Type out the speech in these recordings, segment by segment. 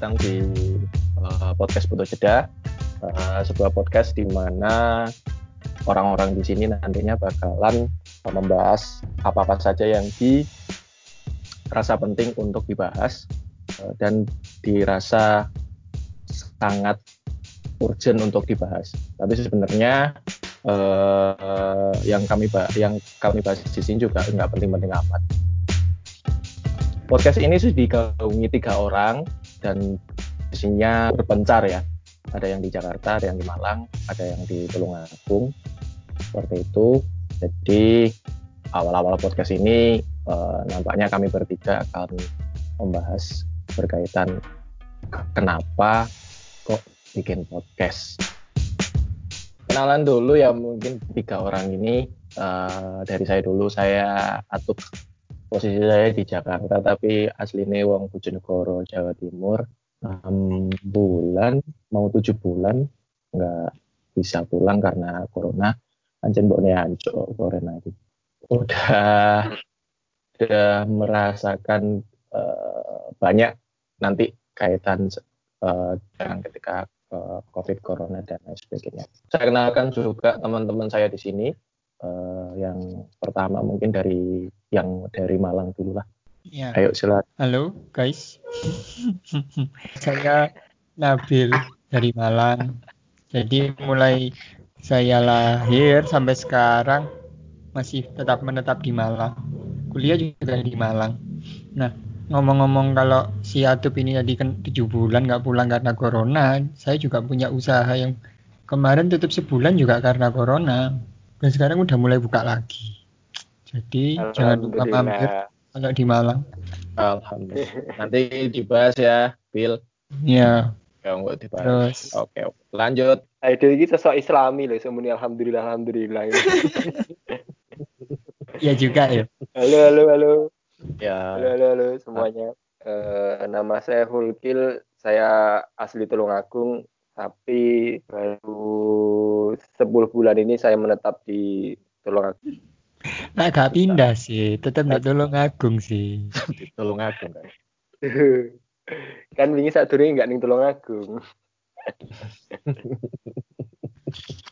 datang di uh, podcast Putu Jeda, uh, sebuah podcast di mana orang-orang di sini nantinya bakalan membahas apa-apa saja yang dirasa penting untuk dibahas uh, dan dirasa sangat urgent untuk dibahas. Tapi sebenarnya uh, yang kami yang kami bahas di sini juga nggak penting-penting amat. Podcast ini sudah digaungi tiga orang dan isinya berpencar ya. Ada yang di Jakarta, ada yang di Malang, ada yang di Tulungagung. Seperti itu. Jadi awal-awal podcast ini uh, nampaknya kami bertiga akan membahas berkaitan kenapa kok bikin podcast. Kenalan dulu ya mungkin tiga orang ini uh, dari saya dulu saya Atuk posisi saya di Jakarta tapi aslinya wong Bojonegoro Jawa Timur enam bulan mau tujuh bulan nggak bisa pulang karena corona. Anjir mboknya anco corona itu udah udah merasakan uh, banyak nanti kaitan uh, ketika uh, covid corona dan lain sebagainya. Saya kenalkan juga teman-teman saya di sini uh, yang pertama mungkin dari yang dari Malang dulu lah. Ya. Ayo silakan. Halo guys, saya Nabil dari Malang. Jadi mulai saya lahir sampai sekarang masih tetap menetap di Malang. Kuliah juga di Malang. Nah, ngomong-ngomong kalau si Atup ini tadi kan tujuh bulan nggak pulang karena corona, saya juga punya usaha yang kemarin tutup sebulan juga karena corona dan sekarang udah mulai buka lagi. Jadi jangan lupa mampir kalau di Malang. Alhamdulillah. Nanti dibahas ya, Bill. Iya. Ya, enggak dibahas. Terus. Oke, lanjut. Ayo ini sosok Islami loh, semuanya alhamdulillah alhamdulillah. Iya juga ya. Halo halo halo. Ya. Halo halo halo semuanya. Uh, nama saya Hulkil, saya asli Tulungagung, tapi baru 10 bulan ini saya menetap di Tulungagung. Nah, gak pindah sih, tetap di Tulungagung sih. di Tulungagung kan. kan wingi saat dulu nggak nih Tulungagung.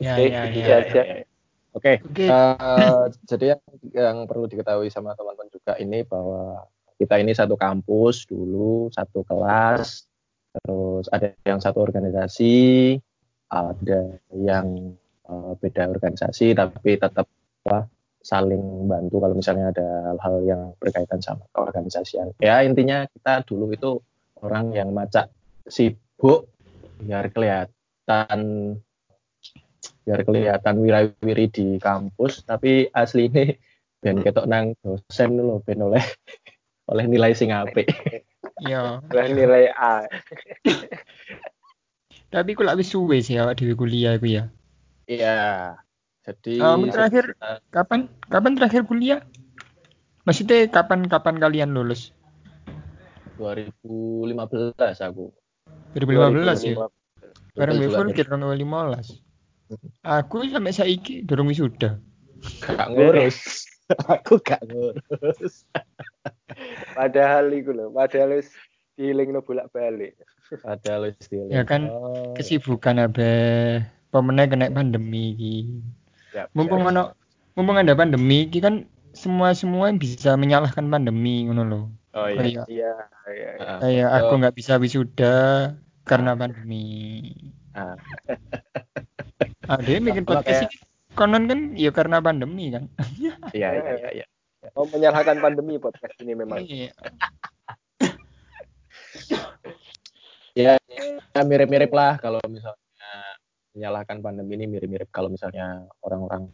ya, ya, ya, ya, ya. Oke, okay. okay. uh, jadi yang, yang perlu diketahui sama teman-teman juga ini bahwa kita ini satu kampus dulu, satu kelas, terus ada yang satu organisasi, ada yang uh, beda organisasi tapi tetap apa saling bantu kalau misalnya ada hal-hal yang berkaitan sama keorganisasian. Ya intinya kita dulu itu orang yang macak sibuk biar kelihatan biar kelihatan wira-wiri di kampus tapi asli ini ben ketok nang dosen loh ben oleh oleh nilai sing apik. Iya. Oleh nilai A. tapi kok lebih suwe sih awak di kuliah iku ya. Iya. Jadi um, terakhir kapan kapan terakhir kuliah? Maksudnya kapan kapan kalian lulus? 2015 aku. 2015 ya. Bareng Wiful kira 2015. Aku sampai saiki dorong wisuda. Gak ngurus. aku gak ngurus. padahal iku lho, padahal wis dilingno bolak-balik. Padahal wis diling. Ya kan oh. kesibukan abe pemenang kena pandemi iki. Yep, mumpung ono mumpung ada pandemi iki kan semua semua bisa menyalahkan pandemi ngono loh. Oh iya. Kayak, iya, iya, iya. Kayak aku nggak bisa wisuda karena pandemi. Ah. ah dia bikin podcast kayak... konon kan ya karena pandemi kan. Iya iya iya. iya. Oh menyalahkan pandemi podcast ini memang. Iya. ya, ya mirip-mirip lah kalau misalnya menyalahkan pandemi ini mirip-mirip kalau misalnya orang-orang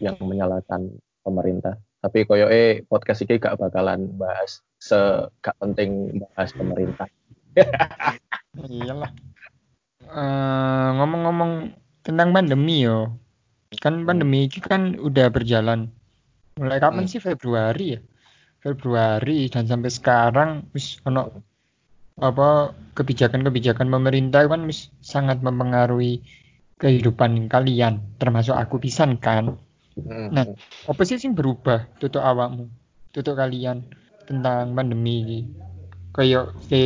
yang menyalahkan pemerintah. Tapi koyo eh podcast ini gak bakalan bahas se gak penting bahas pemerintah. Iyalah. Uh, ngomong-ngomong tentang pandemi yo. Kan pandemi ini kan udah berjalan. Mulai kapan hmm. sih Februari ya? Februari dan sampai sekarang wis ono apa kebijakan-kebijakan pemerintah kan wis sangat mempengaruhi kehidupan kalian termasuk aku pisan kan hmm. nah apa sih yang berubah tutup awakmu tutup kalian tentang pandemi ini kayak di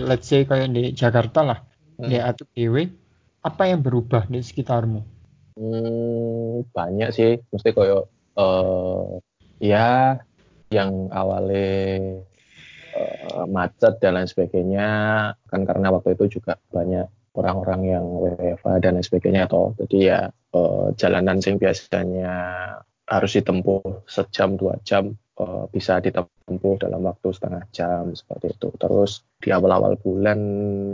let's say kayak di Jakarta lah Hmm. di Dewe apa yang berubah di sekitarmu Hmm, banyak sih, mesti koyo eh ya yang awalnya eh, macet dan lain sebagainya kan karena waktu itu juga banyak orang-orang yang WFA dan lain sebagainya toh. Jadi ya eh, jalanan sing biasanya harus ditempuh sejam dua jam eh, bisa ditempuh dalam waktu setengah jam seperti itu. Terus di awal-awal bulan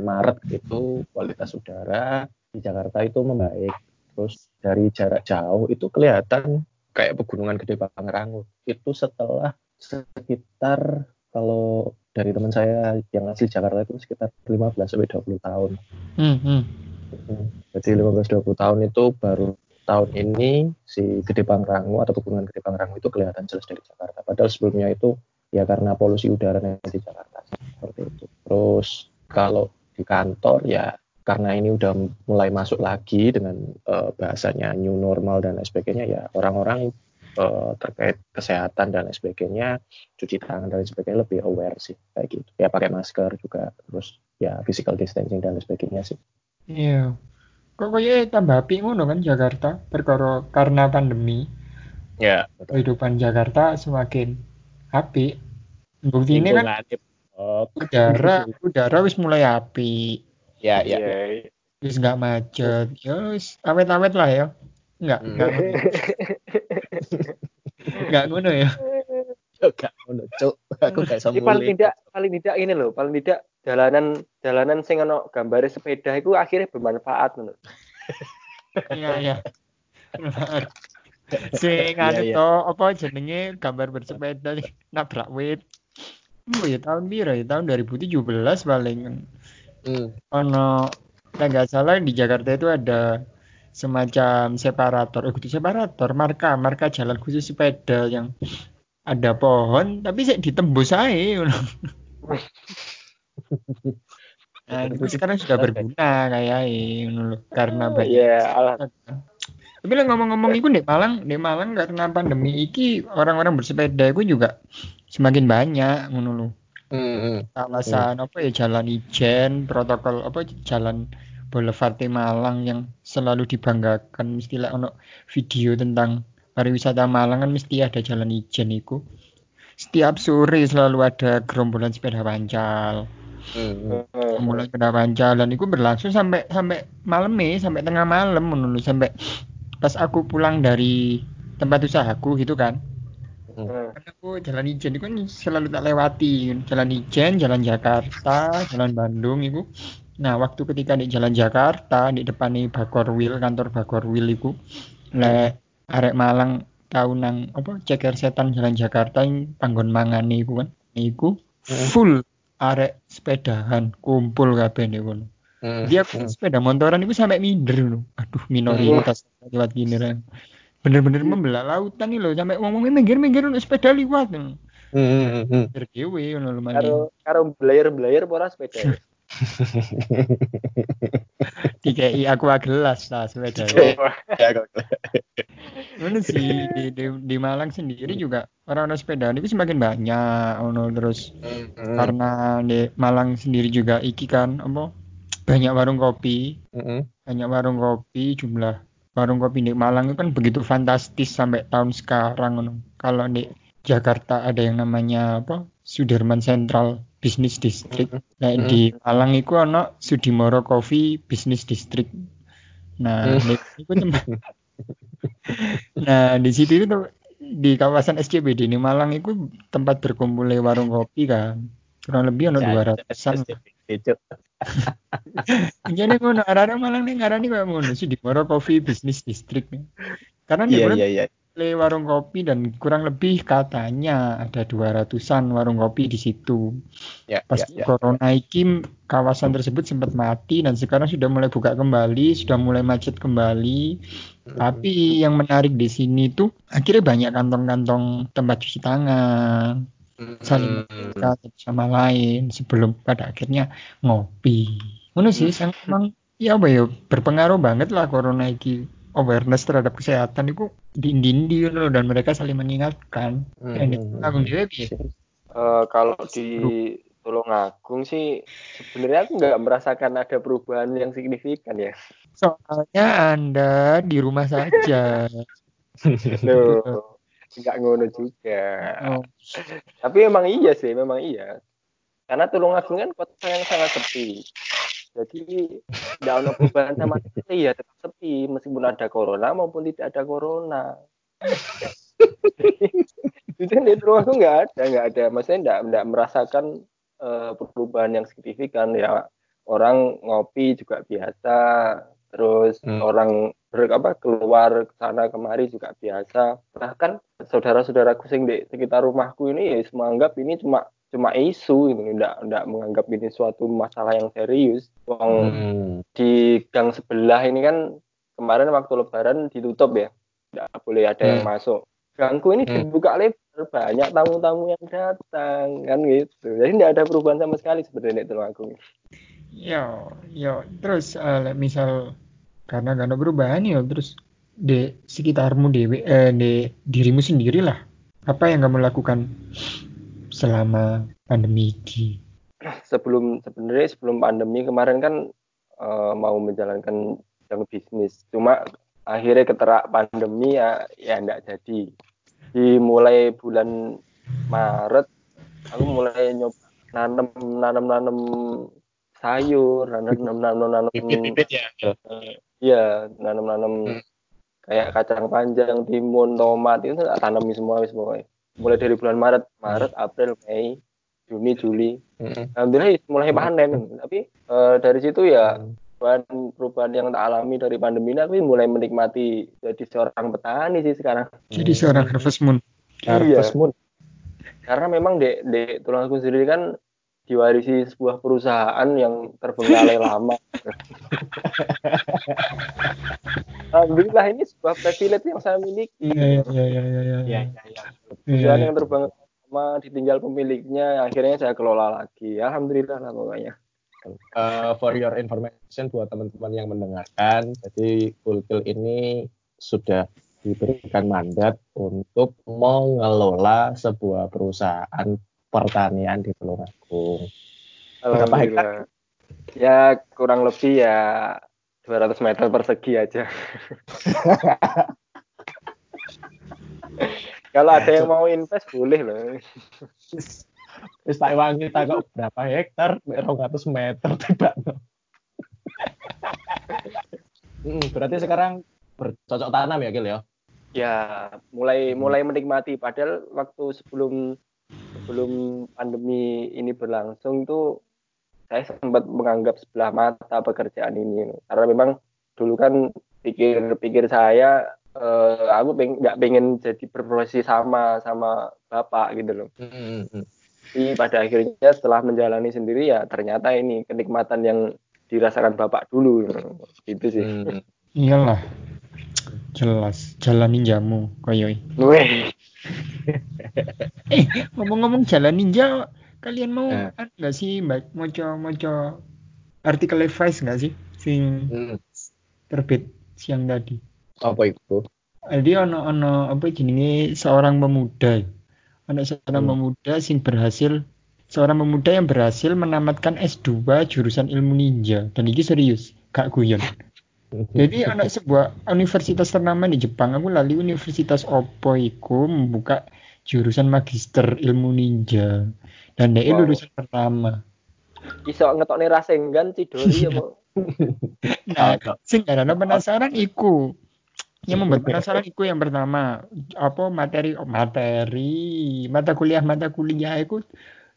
Maret itu kualitas udara di Jakarta itu membaik terus dari jarak jauh itu kelihatan kayak pegunungan gede Pangrango itu setelah sekitar kalau dari teman saya yang asli Jakarta itu sekitar 15 sampai 20 tahun. hmm, hmm. Hmm, Jadi 15-20 tahun itu baru tahun ini si Gede Pangrango atau pegunungan Gede Pangrango itu kelihatan jelas dari Jakarta. Padahal sebelumnya itu ya karena polusi udara yang di Jakarta seperti itu. Terus kalau di kantor ya karena ini udah mulai masuk lagi dengan eh, bahasanya new normal dan lain sebagainya ya orang-orang eh, terkait kesehatan dan lain sebagainya cuci tangan dan lain sebagainya lebih aware sih kayak gitu. Ya pakai masker juga terus ya physical distancing dan lain sebagainya sih. Iya. Kok kayak tambah api ngono kan Jakarta perkara karena pandemi ya betul. kehidupan Jakarta semakin api bukti ini kan Oh, udara udara wis mulai api ya ya, ya. Iya. wis nggak macet ya wis awet-awet lah ya nggak Hmm. nggak ngono. nggak ngono ya Gak ngono, Cuk. Aku gak Ini sama paling tidak paling tidak ini loh, paling tidak jalanan jalanan sing ono gambar sepeda itu akhirnya bermanfaat menurut. iya iya sing Iya, anu iya. to apa jenenge gambar bersepeda nabrak wit Oh ya tahun biru ya tahun 2017 paling Hmm. ono nah nggak salah di Jakarta itu ada semacam separator, eh separator, marka marka jalan khusus sepeda yang ada pohon tapi sih ditembus aja. Nah, itu sekarang sudah berguna kayak karena banyak. Iya, alah. Tapi lah ngomong-ngomong itu di Malang, di Malang karena pandemi iki orang-orang bersepeda itu juga semakin banyak ngono Hmm, hmm. Kawasan apa ya jalan Ijen, protokol apa jalan Boulevard Malang yang selalu dibanggakan mesti lah ono video tentang pariwisata Malang kan mesti ada jalan Ijen itu. Setiap sore selalu ada gerombolan sepeda pancal. Hmm, hmm. Gerombolan sepeda pancal dan itu berlangsung sampai sampai malam nih, sampai tengah malam menurut sampai pas aku pulang dari tempat usahaku gitu kan. Hmm. Karena aku jalan Ijen itu kan selalu tak lewati. Jalan Ijen, jalan Jakarta, jalan Bandung itu. Nah, waktu ketika di jalan Jakarta, di depan nih Bakorwil, kantor Bakorwil itu, lek arek Malang tahu nang apa ceker setan jalan Jakarta yang panggon mangan iku kan. Iku full arek sepedahan kumpul kabeh kono. Hmm. Dia sepeda motoran itu sampai minder loh. Aduh, minoritas lewat gini Bener-bener membelah lautan nih loh sampai ngomongin minggir-minggir untuk sepeda liwat. Hmm, hmm, hmm. Berdewe ngono lho Karo karo belayar-belayar ora sepeda. Dikei aku gelas lah sepeda. Ya. Ngono sih di, di, di Malang sendiri juga orang-orang sepeda itu semakin banyak ono terus Hmm, hmm. karena di Malang sendiri juga iki kan apa banyak warung kopi Hmm, banyak warung kopi jumlah warung kopi di Malang itu kan begitu fantastis sampai tahun sekarang. Kalau di Jakarta ada yang namanya apa Sudirman Central Business District. Nah Hmm. di Malang itu ono Sudimoro Coffee Business District. Nah, di, itu tempat. nah di situ itu di kawasan SCBD di Malang itu tempat berkumpulnya warung kopi kan. Kurang lebih ono Ya, dua ratusan. Cuk. Jadi ngono arah-arah Malang nih ngarani kayak ngono sih di Moro Coffee Business District nih. Karena di Iya, kono iya, iya. le warung kopi dan kurang lebih katanya ada dua ratusan warung kopi di situ. Ya, Pas ya, ya. corona iki kawasan tersebut sempat mati dan sekarang sudah mulai buka kembali, sudah mulai macet kembali. Tapi yang menarik di sini tuh akhirnya banyak kantong-kantong tempat cuci tangan, saling Hmm. satu sama lain sebelum pada akhirnya ngopi. Ngono sih, sang emang ya apa ya berpengaruh banget lah corona iki awareness terhadap kesehatan itu dindi loh dan mereka saling mengingatkan. Hmm. Eh, kalau di Tulungagung sih sebenarnya aku nggak merasakan ada perubahan yang signifikan ya. Soalnya Anda di rumah saja. Loh, nggak ngono juga. Oh, Tapi memang iya sih, memang iya. Karena Tulungagung kan kota yang sangat sepi. Jadi tidak ada perubahan sama sekali ya tetap sepi meskipun ada corona maupun tidak ada corona. Itu di Tulungagung nggak ada, nggak ada. Maksudnya nggak nggak merasakan eh, perubahan yang signifikan ya. Orang ngopi juga biasa, terus Hmm. orang ber, apa keluar ke sana kemari juga biasa. Bahkan saudara-saudaraku sing di sekitar rumahku ini ya menganggap ini cuma cuma isu gitu, enggak enggak menganggap ini suatu masalah yang serius. Wong Hmm. di gang sebelah ini kan kemarin waktu lebaran ditutup ya. Enggak boleh ada yang Hmm. masuk. Gangku ini Hmm. dibuka lebar, banyak tamu-tamu yang datang kan gitu. Jadi enggak ada perubahan sama sekali sebenarnya di Tulungagung. yo, yo. Terus eh, like misal karena gak ada perubahan ya, terus di sekitarmu dewe, eh, di dirimu sendiri lah. Apa yang kamu lakukan selama pandemi ini? sebelum sebenarnya sebelum pandemi kemarin kan eh, mau menjalankan yang bisnis cuma akhirnya keterak pandemi ya ya enggak jadi dimulai bulan Maret aku mulai nyoba nanam nanam nanam sayur nanam nanam nanam nanam Bibit-bibit ya. Iya nanam nanam Hmm. kayak kacang panjang timun tomat itu tak tanami semua wis pokoknya mulai dari bulan Maret Maret April Mei Juni Juli Hmm. Alhamdulillah mulai panen, tapi eh, dari situ ya perubahan, perubahan yang tak alami dari pandemi ini aku mulai menikmati jadi seorang petani sih sekarang. Jadi seorang harvest moon. Harvest Moon. Karena memang di di Tulungagung sendiri kan diwarisi sebuah perusahaan yang terbengkalai lama. Alhamdulillah ini sebuah privilege yang saya miliki. Iya, iya, iya, iya, iya, iya. Iya, iya, iya. Perusahaan yang terbengkalai lama ditinggal pemiliknya, akhirnya saya kelola lagi. Alhamdulillah lah pokoknya. Uh, for your information buat teman-teman yang mendengarkan, jadi Kulkil ini sudah diberikan mandat untuk mengelola sebuah perusahaan pertanian di Tulungagung. Berapa Alhamdulillah. Ya kurang lebih ya 200 meter persegi aja. Kalau ada yang mau invest boleh loh. Wis tak wangi tak kok berapa hektar, 200 meter tiba. Hmm, berarti sekarang bercocok tanam ya, Gil ya? Ya mulai mulai menikmati. Padahal waktu sebelum sebelum pandemi ini berlangsung tuh saya sempat menganggap sebelah mata pekerjaan ini. Karena memang dulu kan pikir-pikir saya eh, aku peng- nggak pengen jadi berprofesi sama sama bapak gitu loh. Hmm, hmm, hmm. Tapi pada akhirnya setelah menjalani sendiri ya ternyata ini kenikmatan yang dirasakan bapak dulu gitu sih. Hmm. Iyalah. Jelas. Jalan ninjamu, koyoi. Weh, Eh, ngomong-ngomong jalan ninja, kalian mau Eh. nggak sih mbak moco moco artikel Levi's nggak sih sing Hmm. terbit siang tadi? Apa itu? Jadi ono ono apa jenenge seorang pemuda, ono seorang Hmm. pemuda sing berhasil seorang pemuda yang berhasil menamatkan S2 jurusan ilmu ninja dan ini serius, gak guyon. Jadi anak sebuah universitas ternama di Jepang, aku lali universitas opo iku membuka jurusan magister ilmu ninja dan dia Wow. lulusan pertama. iso ngetokne rasenggan Cidori ya, Bu. Nah, sing karena penasaran iku. Yang membuat penasaran iku yang pertama apa materi oh, materi mata kuliah mata kuliah iku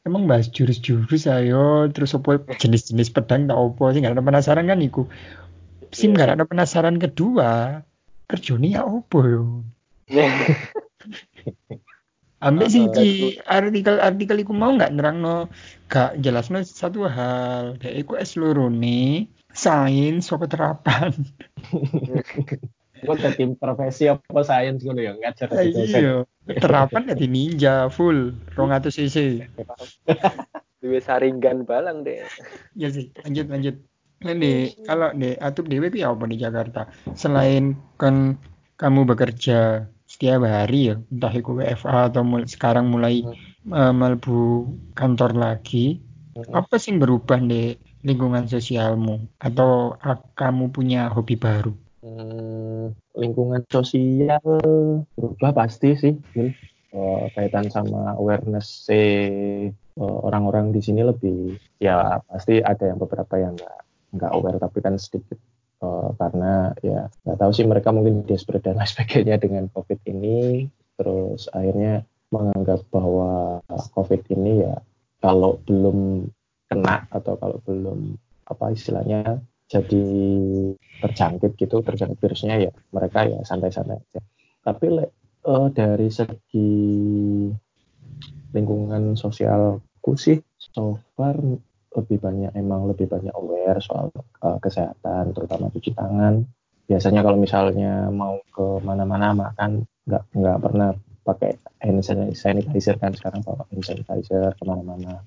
emang bahas jurus-jurus ayo terus apa jenis-jenis pedang tak apa sing karena penasaran kan iku. Sim Iya. karena penasaran kedua kerjone ya opo yo. Ambek sing Ah, di artikel-artikel iku mau nggak nerangno gak jelasno satu hal. Kayak iku es lorone sains apa terapan. Gue jadi profesi apa sains ngono ya ngajar dosen. iya. Terapan jadi ninja full 200 cc. Duwe saringan balang deh. Ya sih, lanjut lanjut. Nah, di kalau di atup dewe ku ya apa di Jakarta? Selain kan kamu bekerja setiap hari ya, entah itu WFA atau mul- sekarang mulai Hmm. melebu kantor lagi. Apa sih yang berubah di lingkungan sosialmu? Atau ah, kamu punya hobi baru? Hmm, lingkungan sosial berubah pasti sih. Eh, kaitan sama awareness eh, orang-orang di sini lebih ya pasti ada yang beberapa yang nggak nggak aware tapi kan sedikit. Eh, karena ya nggak tahu sih mereka mungkin desperate dan sebagainya dengan covid ini. Terus akhirnya menganggap bahwa covid ini ya kalau belum kena atau kalau belum apa istilahnya jadi terjangkit gitu terjangkit virusnya ya mereka ya santai-santai aja. Tapi uh, dari segi lingkungan sosialku sih so far lebih banyak emang lebih banyak aware soal uh, kesehatan terutama cuci tangan. Biasanya kalau misalnya mau ke mana-mana makan nggak nggak pernah pakai hand sanitizer kan sekarang bawa hand sanitizer ke mana-mana.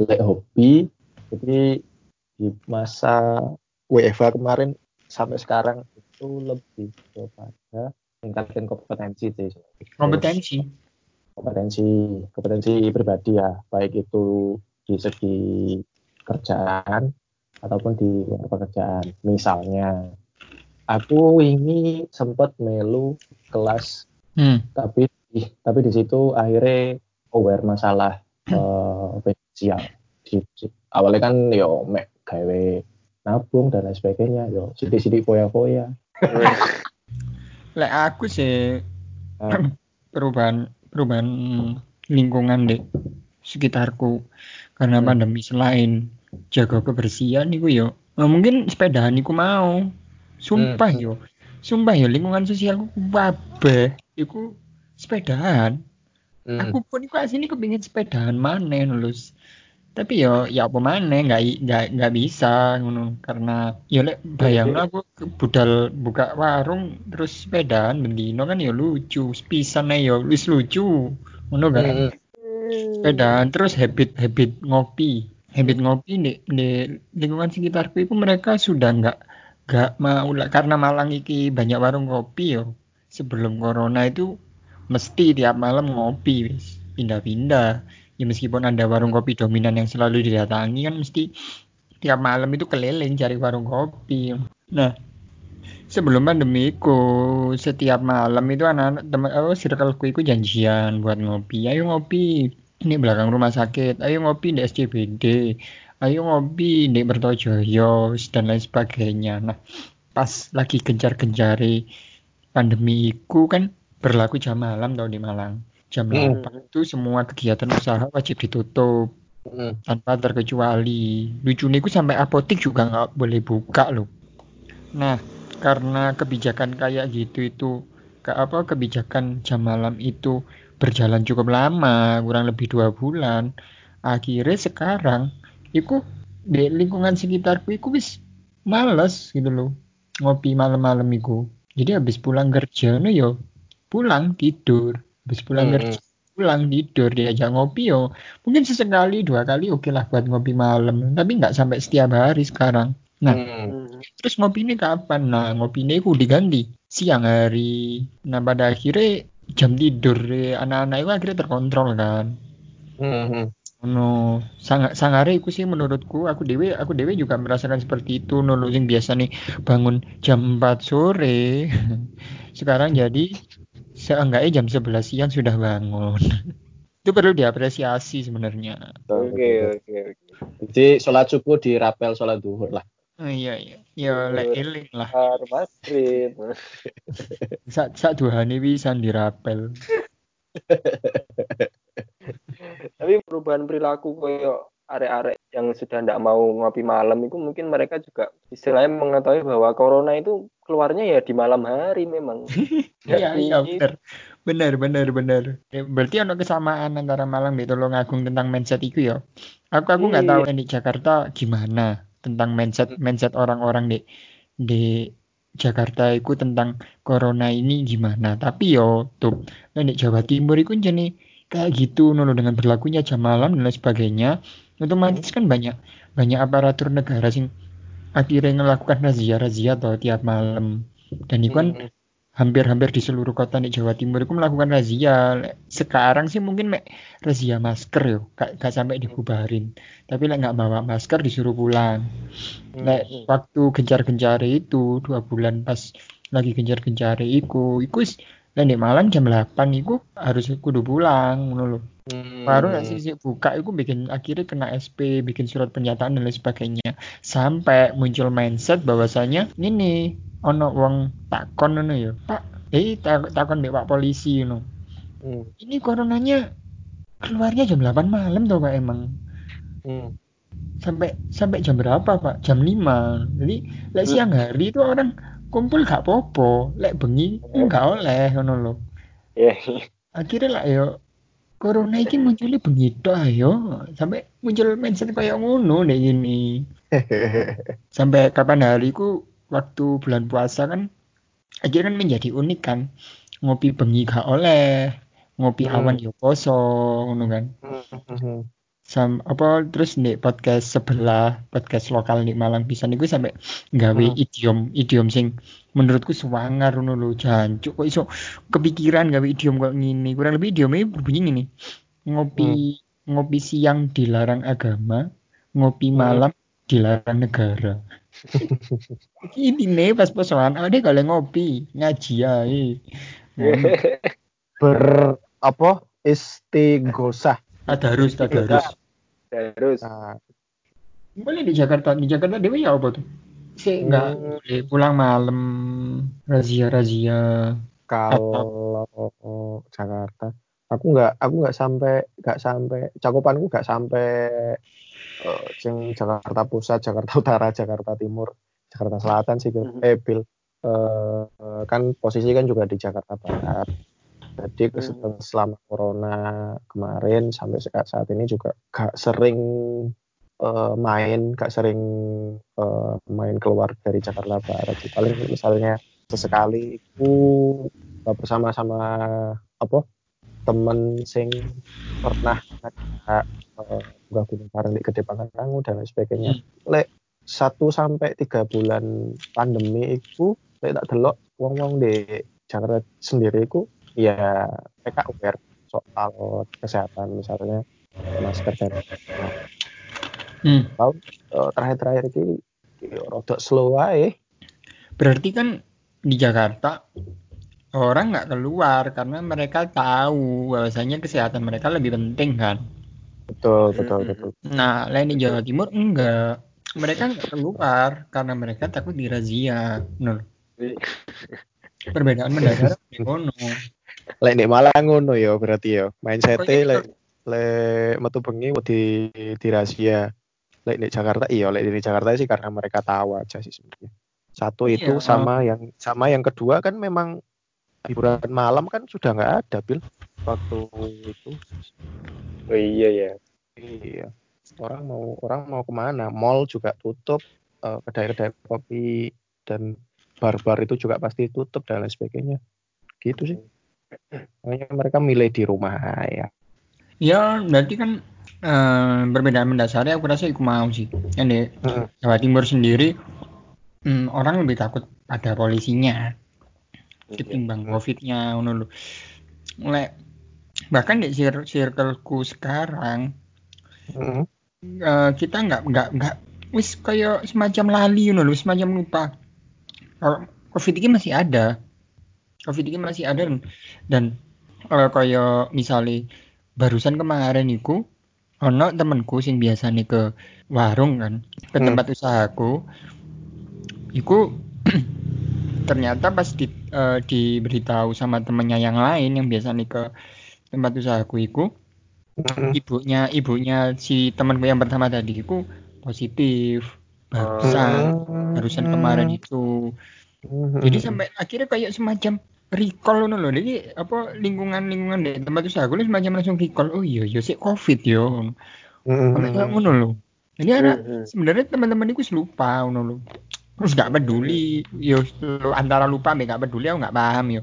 Lek hobi jadi di masa WFH kemarin sampai sekarang itu lebih kepada meningkatkan kompetensi sih. Kompetensi? Kompetensi kompetensi pribadi ya. Baik itu di segi kerjaan ataupun di luar pekerjaan. Misalnya, aku ini sempat melu kelas, hmm. tapi tapi di situ akhirnya aware masalah uh, finansial. Di, di, awalnya kan yo mek gawe nabung dan lain sebagainya, yo sidik-sidik foya-foya. Lek aku sih perubahan perubahan lingkungan deh sekitarku. Karena hmm. pandemi selain jaga kebersihan niku yo nah, mungkin sepedahan niku mau. Sumpah hmm. yo sumpah yo lingkungan sosialku wabah. Iku sepedahan hmm. aku pun iku asini kepingin sepedahan mana lulus tapi yo ya apa mana nggak nggak nggak bisa ngono. Karena yo lek bayang aku budal buka warung terus sepedaan bendino kan yo lucu pisan yo wis lucu. Ngono kan hmm sepedaan terus habit habit ngopi. Habit ngopi di, di lingkungan sekitarku itu mereka sudah nggak nggak mau karena Malang iki banyak warung kopi yo. Sebelum corona itu mesti tiap malam ngopi wis. Pindah-pindah. Ya meskipun ada warung kopi dominan yang selalu didatangi kan mesti tiap malam itu keliling cari warung kopi. Nah sebelum pandemiku setiap malam itu anak-anak teman oh circleku itu janjian buat ngopi. Ayo ngopi ini belakang rumah sakit ayo ngopi di SCBD ayo ngopi di Bertojoyo dan lain sebagainya nah pas lagi gencar-gencari pandemi itu kan berlaku jam malam tau di Malang jam hmm. itu semua kegiatan usaha wajib ditutup hmm. tanpa terkecuali lucu nih sampai apotik juga nggak boleh buka loh nah karena kebijakan kayak gitu itu ke apa kebijakan jam malam itu berjalan cukup lama kurang lebih dua bulan akhirnya sekarang itu di lingkungan sekitarku itu bis males gitu loh ngopi malam-malam itu jadi habis pulang kerja no yo pulang tidur habis pulang hmm. kerja pulang tidur diajak ngopi yo mungkin sesekali dua kali oke okay lah buat ngopi malam tapi nggak sampai setiap hari sekarang nah hmm Terus ngopi ini kapan? Nah, ngopi ini aku diganti siang hari. Nah, pada akhirnya jam tidur anak-anak itu akhirnya terkontrol kan. Mm-hmm. No, sangat sangare itu sih menurutku aku dewe aku dewe juga merasakan seperti itu nulu yang biasa nih bangun jam 4 sore sekarang jadi seenggaknya jam 11 siang sudah bangun itu perlu diapresiasi sebenarnya oke oke oke jadi sholat subuh di rapel sholat duhur lah Oh, iya iya. Ya lek eling lah. Maghrib. sak sak duhane bisa dirapel. Tapi perubahan perilaku koyo arek-arek yang sudah tidak mau ngopi malam itu mungkin mereka juga istilahnya mengetahui bahwa corona itu keluarnya ya di malam hari memang. Iya iya benar. Benar benar benar. Ya, berarti ada kesamaan antara Malang di Tulungagung tentang mindset itu ya. Aku aku nggak tahu di Jakarta gimana tentang mindset hmm. mindset orang-orang di di Jakarta itu tentang corona ini gimana tapi yo tuh nah, di Jawa Timur itu jadi kayak gitu nolo dengan berlakunya jam malam dan lain sebagainya otomatis kan banyak banyak aparatur negara sing akhirnya melakukan razia razia atau tiap malam dan itu kan hmm. Hampir-hampir di seluruh kota di Jawa Timur itu melakukan razia. Sekarang sih mungkin mek razia masker yo, gak, gak sampai dibubarin. Tapi lek nggak bawa masker disuruh pulang. Lek Hmm. waktu gencar-gencare itu dua bulan pas lagi gencar-gencare iku, iku wis lek di Malang jam 8 iku harus kudu pulang ngono lho. Hmm. Baru nggak sih buka itu bikin akhirnya kena SP, bikin surat pernyataan dan lain sebagainya. Sampai muncul mindset bahwasanya ini ono wong takon ngono ya. Pak, eh tak- takon mbek Pak polisi ngono. Hmm. Ini coronanya keluarnya jam 8 malam tuh Pak emang. Hmm. Sampai sampai jam berapa Pak? Jam 5. Jadi lek siang hari itu orang kumpul gak popo, lek bengi enggak oleh ngono loh. Ya. akhirnya lah yo corona ini munculnya begitu ayo sampai muncul mindset kayak ngono deh gini sampai kapan hari ku waktu bulan puasa kan akhirnya kan menjadi unik kan ngopi bengi gak oleh ngopi Hmm. awan yo poso ngono kan Hmm. Sam apa terus nih podcast sebelah podcast lokal di Malang bisa nih gue sampai gawe Hmm. idiom idiom sing menurutku sewangar ngono lho jancuk kok iso kepikiran gawe idiom kok ngini kurang lebih idiomnya berbunyi gini ngopi ngopi siang dilarang agama ngopi Hmm. malam dilarang negara. Ini nih pas posoan ada kalau ngopi ngaji Ngono. ber apa istighosah. Ada harus ada harus Terus. nah, boleh di Jakarta di Jakarta dewe ya apa tuh sih nggak Hmm. boleh pulang malam razia razia kalau Jakarta aku nggak aku nggak sampai nggak sampai cakupanku nggak sampai eh, sing Jakarta Pusat Jakarta Utara Jakarta Timur Jakarta Selatan sih. Mhm. eh Bil Eh, eh, kan posisi kan juga di Jakarta Barat jadi Mhm. selama corona kemarin sampai saat saat ini juga gak sering eh, main gak sering eh, main keluar dari Jakarta Barat paling misalnya sesekali ku eh, bersama-sama apa temen sing pernah munggah gunung bareng di Gede Pangrango dan lain sebagainya. Lek satu sampai tiga bulan pandemi itu lek tak delok wong-wong di Jakarta sendiri itu ya mereka aware soal kesehatan misalnya masker dan Hmm. eh, terakhir-terakhir ini rodok slow aja berarti kan di Jakarta orang nggak keluar karena mereka tahu bahwasanya kesehatan mereka lebih penting kan? Betul betul Mhm. betul. Nah lain di Jawa Timur enggak. Mereka nggak keluar karena mereka takut dirazia Nur perbedaan mendadak di kono lek nek Malang ngono ya berarti ya. Mindset Pokoknya lek lek metu bengi di di rahasia lek di Jakarta iya lek di Jakarta sih karena mereka tahu aja sih sebenarnya. Satu Iya. itu sama yang sama yang kedua kan memang hiburan malam kan sudah nggak ada bil waktu itu. Oh iya ya. iya. Orang mau orang mau ke mana? Mall juga tutup eh, kedai-kedai kopi dan bar-bar itu juga pasti tutup dan lain sebagainya. Gitu sih makanya mereka milih di rumah ya ya berarti kan eh, perbedaan mendasarnya aku rasa aku mau sih yang di Heeh. Jawa Timur sendiri hmm, orang lebih takut pada polisinya ketimbang covidnya ngono lho. Lek bahkan di cir- circleku sekarang Heeh. eh, kita nggak nggak nggak wis kayak semacam lali ngono lho, semacam lupa. Kalau covid ini masih ada. Covid ini masih ada dan, dan eh, kayak misalnya barusan kemarin iku ono temenku sing biasa nih ke warung kan ke Hmm. tempat usahaku iku ternyata pas di, eh, diberitahu sama temennya yang lain yang biasa nih ke tempat usahaku iku Heeh. ibunya ibunya si temanku yang pertama tadi iku positif barusan barusan kemarin itu Heeh. jadi sampai akhirnya kayak semacam recall ngono loh jadi apa lingkungan lingkungan di tempat usahaku ini semacam langsung recall. Oh iya iya sih covid yo. Kayak ngono loh jadi anak Mhm. sebenarnya teman-teman itu lupa ngono loh terus gak peduli yo lo antara lupa mbak gak peduli aku nggak paham yo.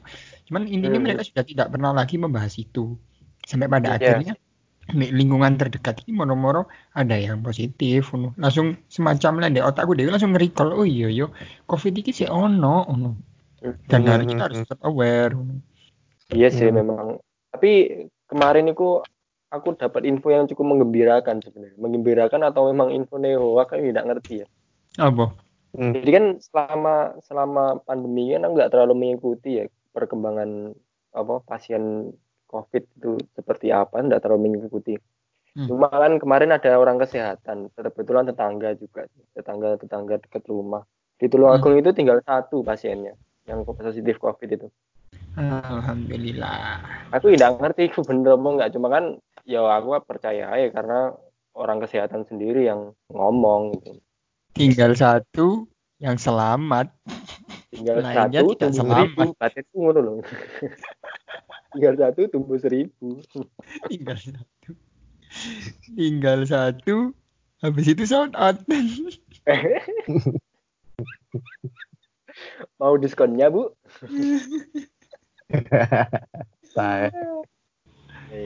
Cuman intinya Mhm. mereka sudah tidak pernah lagi membahas itu. Sampai pada Iya. akhirnya lingkungan terdekat ini moro-moro ada yang positif langsung semacam lah di otakku dewe langsung nge-recall oh iya yo covid ini sih ono ono dan Hmm, hari kita harus tetap aware Iya sih Hmm. memang. Tapi kemarin itu aku dapat info yang cukup menggembirakan sebenarnya. Menggembirakan atau memang info neo aku tidak ngerti ya. apa Hmm. Jadi kan selama selama pandemi kan aku nggak terlalu mengikuti ya perkembangan apa pasien COVID itu seperti apa, nggak terlalu mengikuti. Hmm. Cuma kan kemarin ada orang kesehatan, kebetulan tetangga juga, tetangga tetangga dekat rumah. Di Tulungagung itu tinggal satu pasiennya yang positif COVID itu. alhamdulillah. Aku tidak ngerti itu bener apa enggak, cuma kan ya aku percaya aja karena orang kesehatan sendiri yang ngomong gitu. tinggal satu yang selamat. Tinggal Lainnya satu tidak tumbuh selamat. seribu batinku ngono loh tinggal satu tumbuh seribu. Tinggal satu. Tinggal satu habis itu sound out mau diskonnya bu Saya.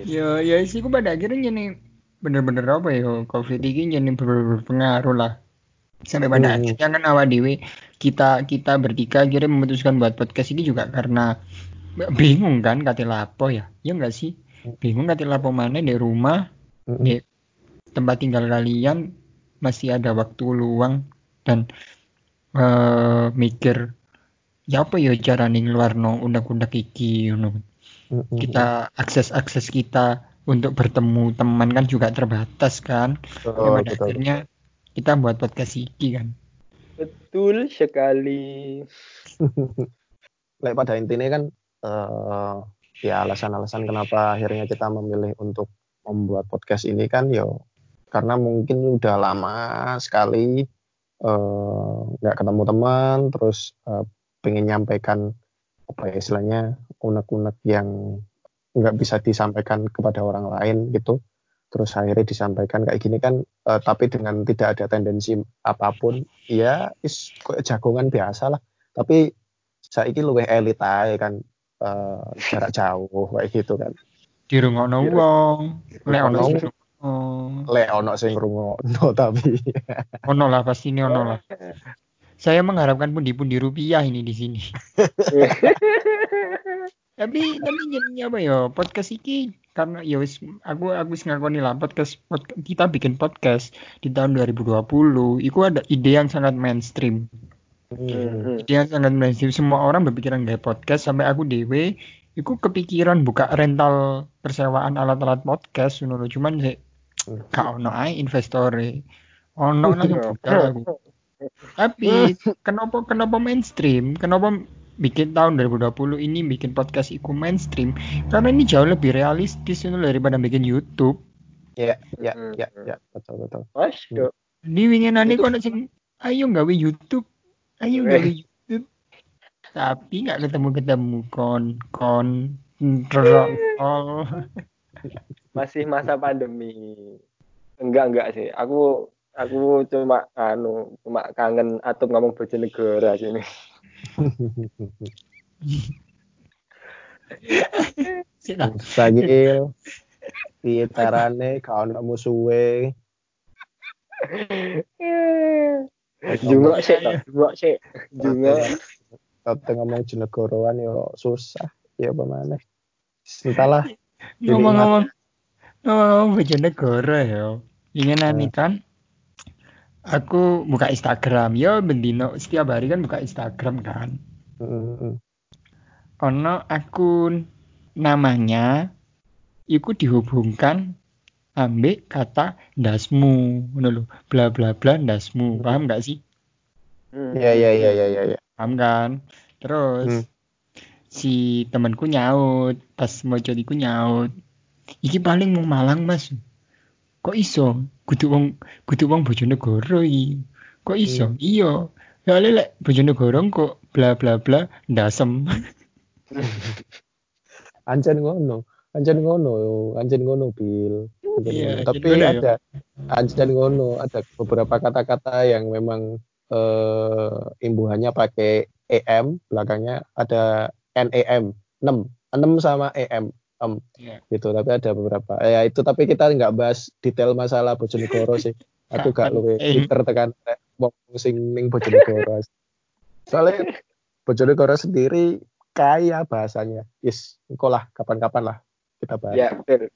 ya ya sih aku pada akhirnya jadi bener-bener apa ya covid ini jadi ber- berpengaruh lah sampai pada Hmm. akhirnya kan awal dewe kita kita bertiga akhirnya memutuskan buat podcast ini juga karena bingung kan kata lapo ya ya enggak sih bingung kata lapo mana di rumah Mm-mm. di tempat tinggal kalian masih ada waktu luang dan eh mikir ya apa ya cara nih luar no undak-undak iki you know. Mm-mm. kita akses akses kita untuk bertemu teman kan juga terbatas kan Ya, Betul, pada betul. akhirnya kita buat podcast iki kan betul sekali Lek pada intinya kan eh ya alasan-alasan kenapa akhirnya kita memilih untuk membuat podcast ini kan yo karena mungkin udah lama sekali eh, nggak ketemu teman terus eh, pengen nyampaikan apa ya istilahnya unek-unek yang nggak bisa disampaikan kepada orang lain gitu. Terus akhirnya disampaikan kayak gini kan eh, tapi dengan tidak ada tendensi apa pun ya is jagongan biasa lah. Tapi saiki luwih elit ae kan eh, jarak jauh kayak gitu kan. Di rumah no Kira- wong lek ono Ono. sing ngrungokno. lek ono sing ngrungokno tapi. Ono lah pasti ini ono lah saya mengharapkan pundi-pundi rupiah ini di sini. Tapi tapi jadi apa ya podcast iki karena ya wis aku aku wis ngakoni lah podcast, pod- kita bikin podcast di tahun 2020 itu ada ide yang sangat mainstream. Mhm. ide yang sangat mainstream. Semua orang berpikiran kayak podcast sampai aku dewe Iku kepikiran buka rental persewaan alat-alat podcast ngono cuman sih gak ono ae investore. Ono langsung buka aku tapi kenapa kenapa mainstream? Kenapa bikin tahun 2020 ini bikin podcast iku mainstream? Karena ini jauh lebih realistis itu daripada bikin YouTube. Ya ya ya ya. Betul betul. Masuk. di winginane kok sing ayo gawe YouTube? Ayo gawe YouTube? Tapi nggak ketemu ketemu kon kon masih masa pandemi. Enggak enggak sih. Aku aku cuma anu cuma kangen atau ngomong bojonegoro sini. Sagil piye carane gak ono musuhe Jungok sih jungok sih jungok. Kata ngomong jenegoroan yo susah ya maneh. Entahlah ngomong-ngomong ngomong Bojonegoro ya ingin nani kan aku buka Instagram. Ya bendino. Setiap hari kan buka Instagram kan. Mm, mm, ono akun namanya iku dihubungkan ambek kata ndasmu ngono lho bla bla bla ndasmu paham gak sih? Hmm. ya ya ya ya ya paham kan? Terus Hmm. si temanku nyaut pas mau iku nyaut. Iki paling mau Malang mas kok iso? Kudu wong kudu wong Bojonegoro iki kok iso? Iya. Ya lek Bojonegoro kok bla bla bla ndasem. Anjen ngono, anjen ngono, anjen ngono bil. Anjen Iya, Tapi ngono ada anjen ngono, ada beberapa kata-kata yang memang eh, imbuhannya pakai em, belakangnya ada nem, 6, 6 sama em, em Iya. gitu. Tapi ada beberapa. Ya itu tapi kita nggak bahas detail masalah Bojonegoro sih. Aku gak luwe em? pinter tekan wong sing ning Bojonegoro. Soalnya Bojonegoro sendiri kaya bahasanya. Yes, engkau lah kapan-kapan lah kita bahas. Ya, betul.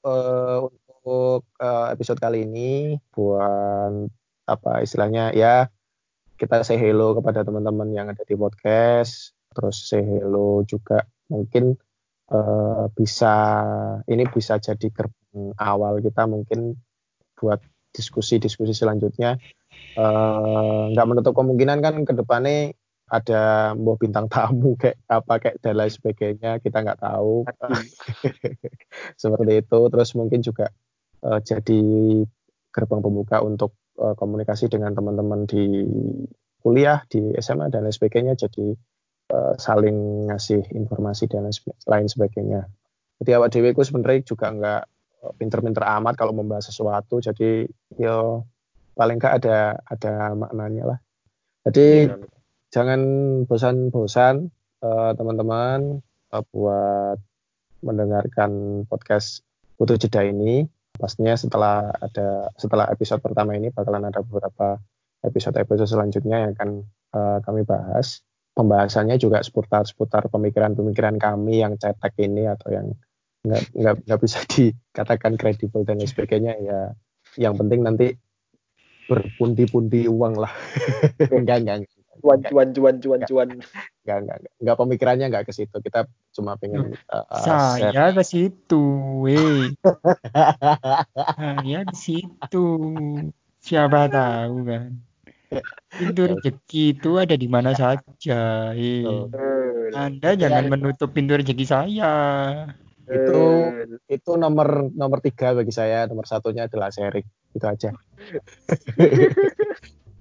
Uh, untuk uh, episode kali ini buat apa istilahnya ya kita say hello kepada teman-teman yang ada di podcast terus say hello juga mungkin uh, bisa ini bisa jadi gerbang awal kita mungkin buat diskusi-diskusi selanjutnya. Nggak uh, menutup kemungkinan kan ke depannya ada mau bintang tamu kayak apa kayak dan lain sebagainya kita nggak tahu. Seperti itu. Terus mungkin juga uh, jadi gerbang pembuka untuk uh, komunikasi dengan teman-teman di kuliah di SMA dan lain sebagainya jadi uh, saling ngasih informasi dan lain sebagainya jadi awak dewi sebenarnya juga nggak pinter-pinter amat kalau membahas sesuatu jadi yo paling nggak ada ada maknanya lah jadi ya jangan bosan-bosan uh, teman-teman uh, buat mendengarkan podcast Butuh Jeda ini. Pastinya setelah ada setelah episode pertama ini bakalan ada beberapa episode-episode selanjutnya yang akan uh, kami bahas. Pembahasannya juga seputar-seputar pemikiran-pemikiran kami yang cetek ini atau yang nggak nggak nggak bisa dikatakan kredibel dan lain sebagainya ya. Yang penting nanti berpundi-pundi uang lah. enggak, enggak, enggak cuan cuan cuan cuan cuan. Nggak nggak nggak. Pemikirannya nggak ke situ. Kita cuma pengen uh, saya share. ke situ weh. Saya ke situ. Siapa tahu kan pintu rezeki itu ada di mana saja eh. anda jangan menutup pintu rezeki saya itu itu nomor nomor tiga bagi saya nomor satunya adalah Serik itu aja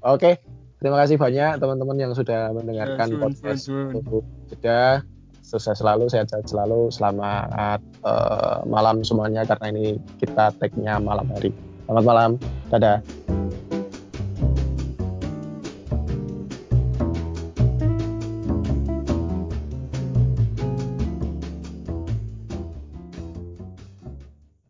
oke okay. Terima kasih banyak teman-teman yang sudah mendengarkan ya, podcast jeda. Sukses selalu, sehat selalu. Selamat uh, malam semuanya karena ini kita tag-nya malam hari. Selamat malam. Dadah.